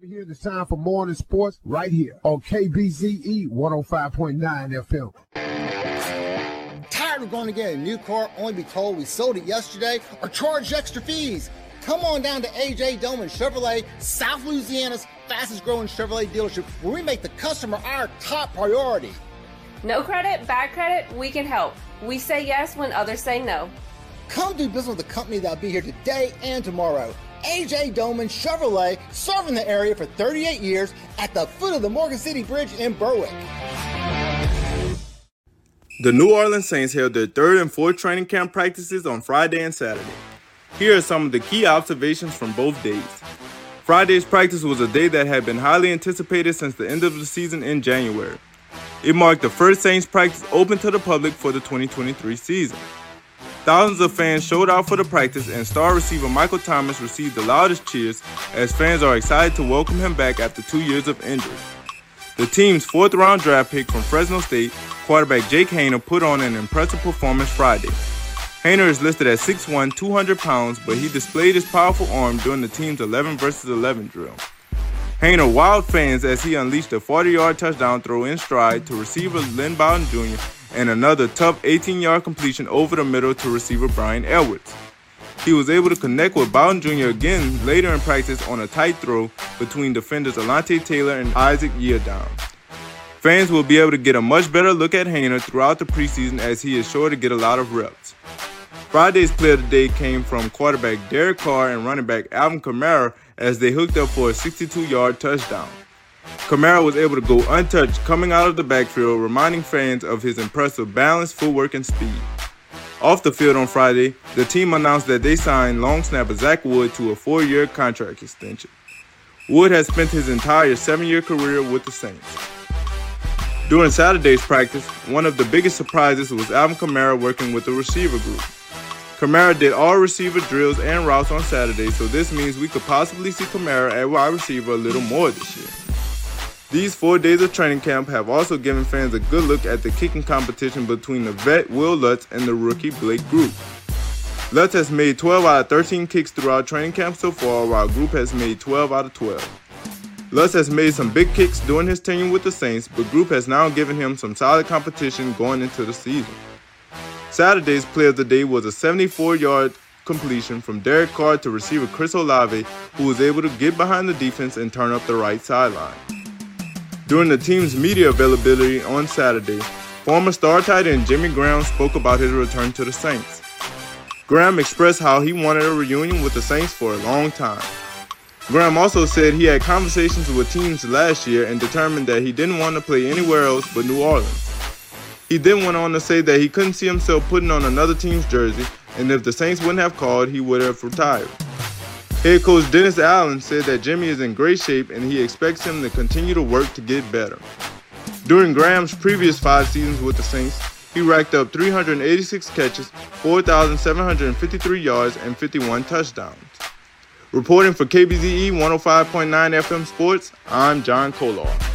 Here, it's time for morning sports right here on KBZE 105.9 FM. Tired of going to get a new car only be told we sold it yesterday or charged extra fees? Come on down to AJ Doman Chevrolet, South Louisiana's fastest growing Chevrolet dealership, where we make the customer our top priority. No credit, bad credit, we can help. We say yes when others say no. Come do business with a company that'll be here today and tomorrow. AJ Doman Chevrolet, serving the area for 38 years at the foot of the Morgan City Bridge in Berwick. The New Orleans Saints held their third and fourth training camp practices on Friday and Saturday. Here are some of the key observations from both days. Friday's practice was a day that had been highly anticipated since the end of the season in January. It marked the first Saints practice open to the public for the 2023 season. Thousands of fans showed out for the practice, and star receiver Michael Thomas received the loudest cheers as fans are excited to welcome him back after two years of injury. The team's fourth round draft pick from Fresno State, quarterback Jake Haener, put on an impressive performance Friday. Haener is listed at 6'1, 200 pounds, but he displayed his powerful arm during the team's 11 vs 11 drill. Haener wowed fans as he unleashed a 40 yard touchdown throw in stride to receiver Lynn Bowden Jr and another tough 18 yard completion over the middle to receiver Brian Edwards. He was able to connect with Bowden Jr. again later in practice on a tight throw between defenders Alontae Taylor and Isaac Yiadom. Fans will be able to get a much better look at Haener throughout the preseason as he is sure to get a lot of reps. Friday's play of the day came from quarterback Derek Carr and running back Alvin Kamara as they hooked up for a 62 yard touchdown. Kamara was able to go untouched coming out of the backfield, reminding fans of his impressive balance, footwork, and speed. Off the field on Friday, the team announced that they signed long snapper Zach Wood to a four year contract extension. Wood has spent his entire seven year career with the Saints. During Saturday's practice, one of the biggest surprises was Alvin Kamara working with the receiver group. Kamara did all receiver drills and routes on Saturday, so this means we could possibly see Kamara at wide receiver a little more this year. These four days of training camp have also given fans a good look at the kicking competition between the vet Will Lutz and the rookie Blake Grupe. Lutz has made 12 out of 13 kicks throughout training camp so far, while Grupe has made 12 out of 12. Lutz has made some big kicks during his tenure with the Saints, but Grupe has now given him some solid competition going into the season. Saturday's play of the day was a 74 yard completion from Derek Carr to receiver Chris Olave, who was able to get behind the defense and turn up the right sideline. During the team's media availability on Saturday, former star tight end Jimmy Graham spoke about his return to the Saints. Graham expressed how he wanted a reunion with the Saints for a long time. Graham also said he had conversations with teams last year and determined that he didn't want to play anywhere else but New Orleans. He then went on to say that he couldn't see himself putting on another team's jersey, and if the Saints wouldn't have called, he would have retired. Head coach Dennis Allen said that Jimmy is in great shape and he expects him to continue to work to get better. During Graham's previous five seasons with the Saints, he racked up 386 catches, 4,753 yards, and 51 touchdowns. Reporting for KBZE 105.9 FM Sports, I'm John Kolar.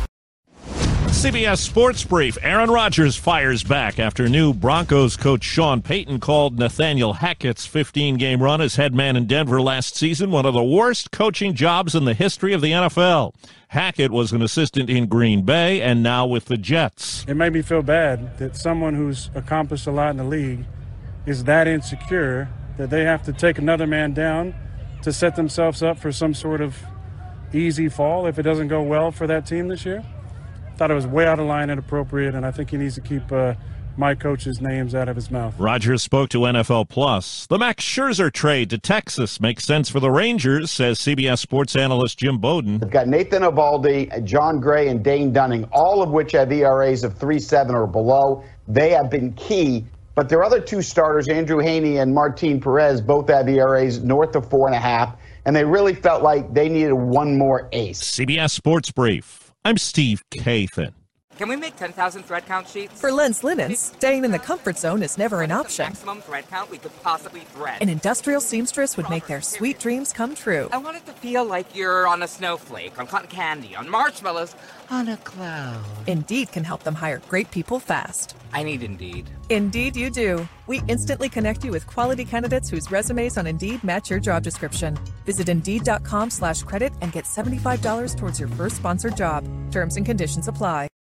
CBS Sports Brief. Aaron Rodgers fires back after new Broncos coach Sean Payton called Nathaniel Hackett's 15 game run as head man in Denver last season one of the worst coaching jobs in the history of the NFL. Hackett was an assistant in Green Bay and now with the Jets. It made me feel bad that someone who's accomplished a lot in the league is that insecure that they have to take another man down to set themselves up for some sort of easy fall if it doesn't go well for that team this year thought it was way out of line, and inappropriate, and I think he needs to keep uh, my coach's names out of his mouth. Rodgers spoke to NFL Plus. The Max Scherzer trade to Texas makes sense for the Rangers, says CBS sports analyst Jim Bowden. They've got Nathan Eovaldi, Jon Gray, and Dane Dunning, all of which have ERAs of 3.7 or below. They have been key. But their other two starters, Andrew Heaney and Martin Perez, both have ERAs north of four and a half, and they really felt like they needed one more ace. CBS Sports Brief. I'm Steve Kathan. Can we make 10,000 thread count sheets? For Lens Linens, staying in the comfort zone is never an option. Maximum thread count we could possibly thread. An industrial seamstress would make their sweet dreams come true. I want it to feel like you're on a snowflake, on cotton candy, on marshmallows, on a cloud. Indeed can help them hire great people fast. I need Indeed. Indeed, you do. We instantly connect you with quality candidates whose resumes on Indeed match your job description. Visit Indeed.com slash credit and get $75 towards your first sponsored job. Terms and conditions apply.